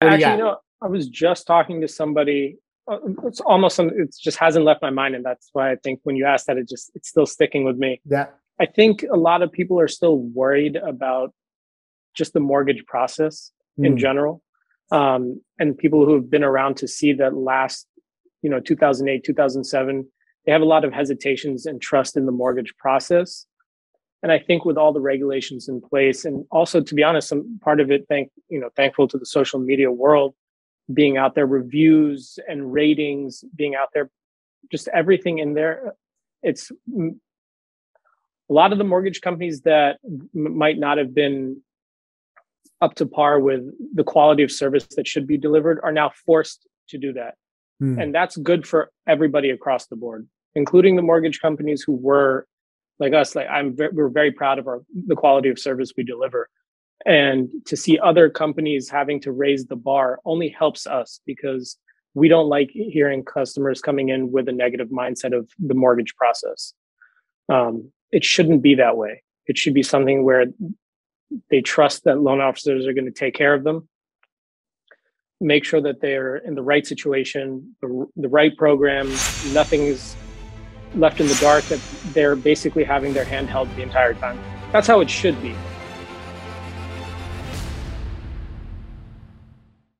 Actually, you know, I was just talking to somebody. Uh, it's almost some. It just hasn't left my mind, and that's why I think when you ask that, it just it's still sticking with me. Yeah. I think a lot of people are still worried about just the mortgage process mm. in hmm. general, um, and people who have been around to see that last, you know, 2008, 2007, they have a lot of hesitations and trust in the mortgage process and I think with all the regulations in place, and also to be honest, some part of it, thank you know, thankful to the social media world being out there, reviews and ratings being out there, just everything in there. It's a lot of the mortgage companies that m- might not have been up to par with the quality of service that should be delivered are now forced to do that. Hmm. And that's good for everybody across the board, including the mortgage companies who were like us like i'm we're very proud of our the quality of service we deliver. And to see other companies having to raise the bar only helps us because we don't like hearing customers coming in with a negative mindset of the mortgage process. Um, it shouldn't be that way. It should be something where they trust that loan officers are going to take care of them make sure that they're in the right situation the, the right program nothing's left in the dark that they're basically having their hand held the entire time. That's how it should be.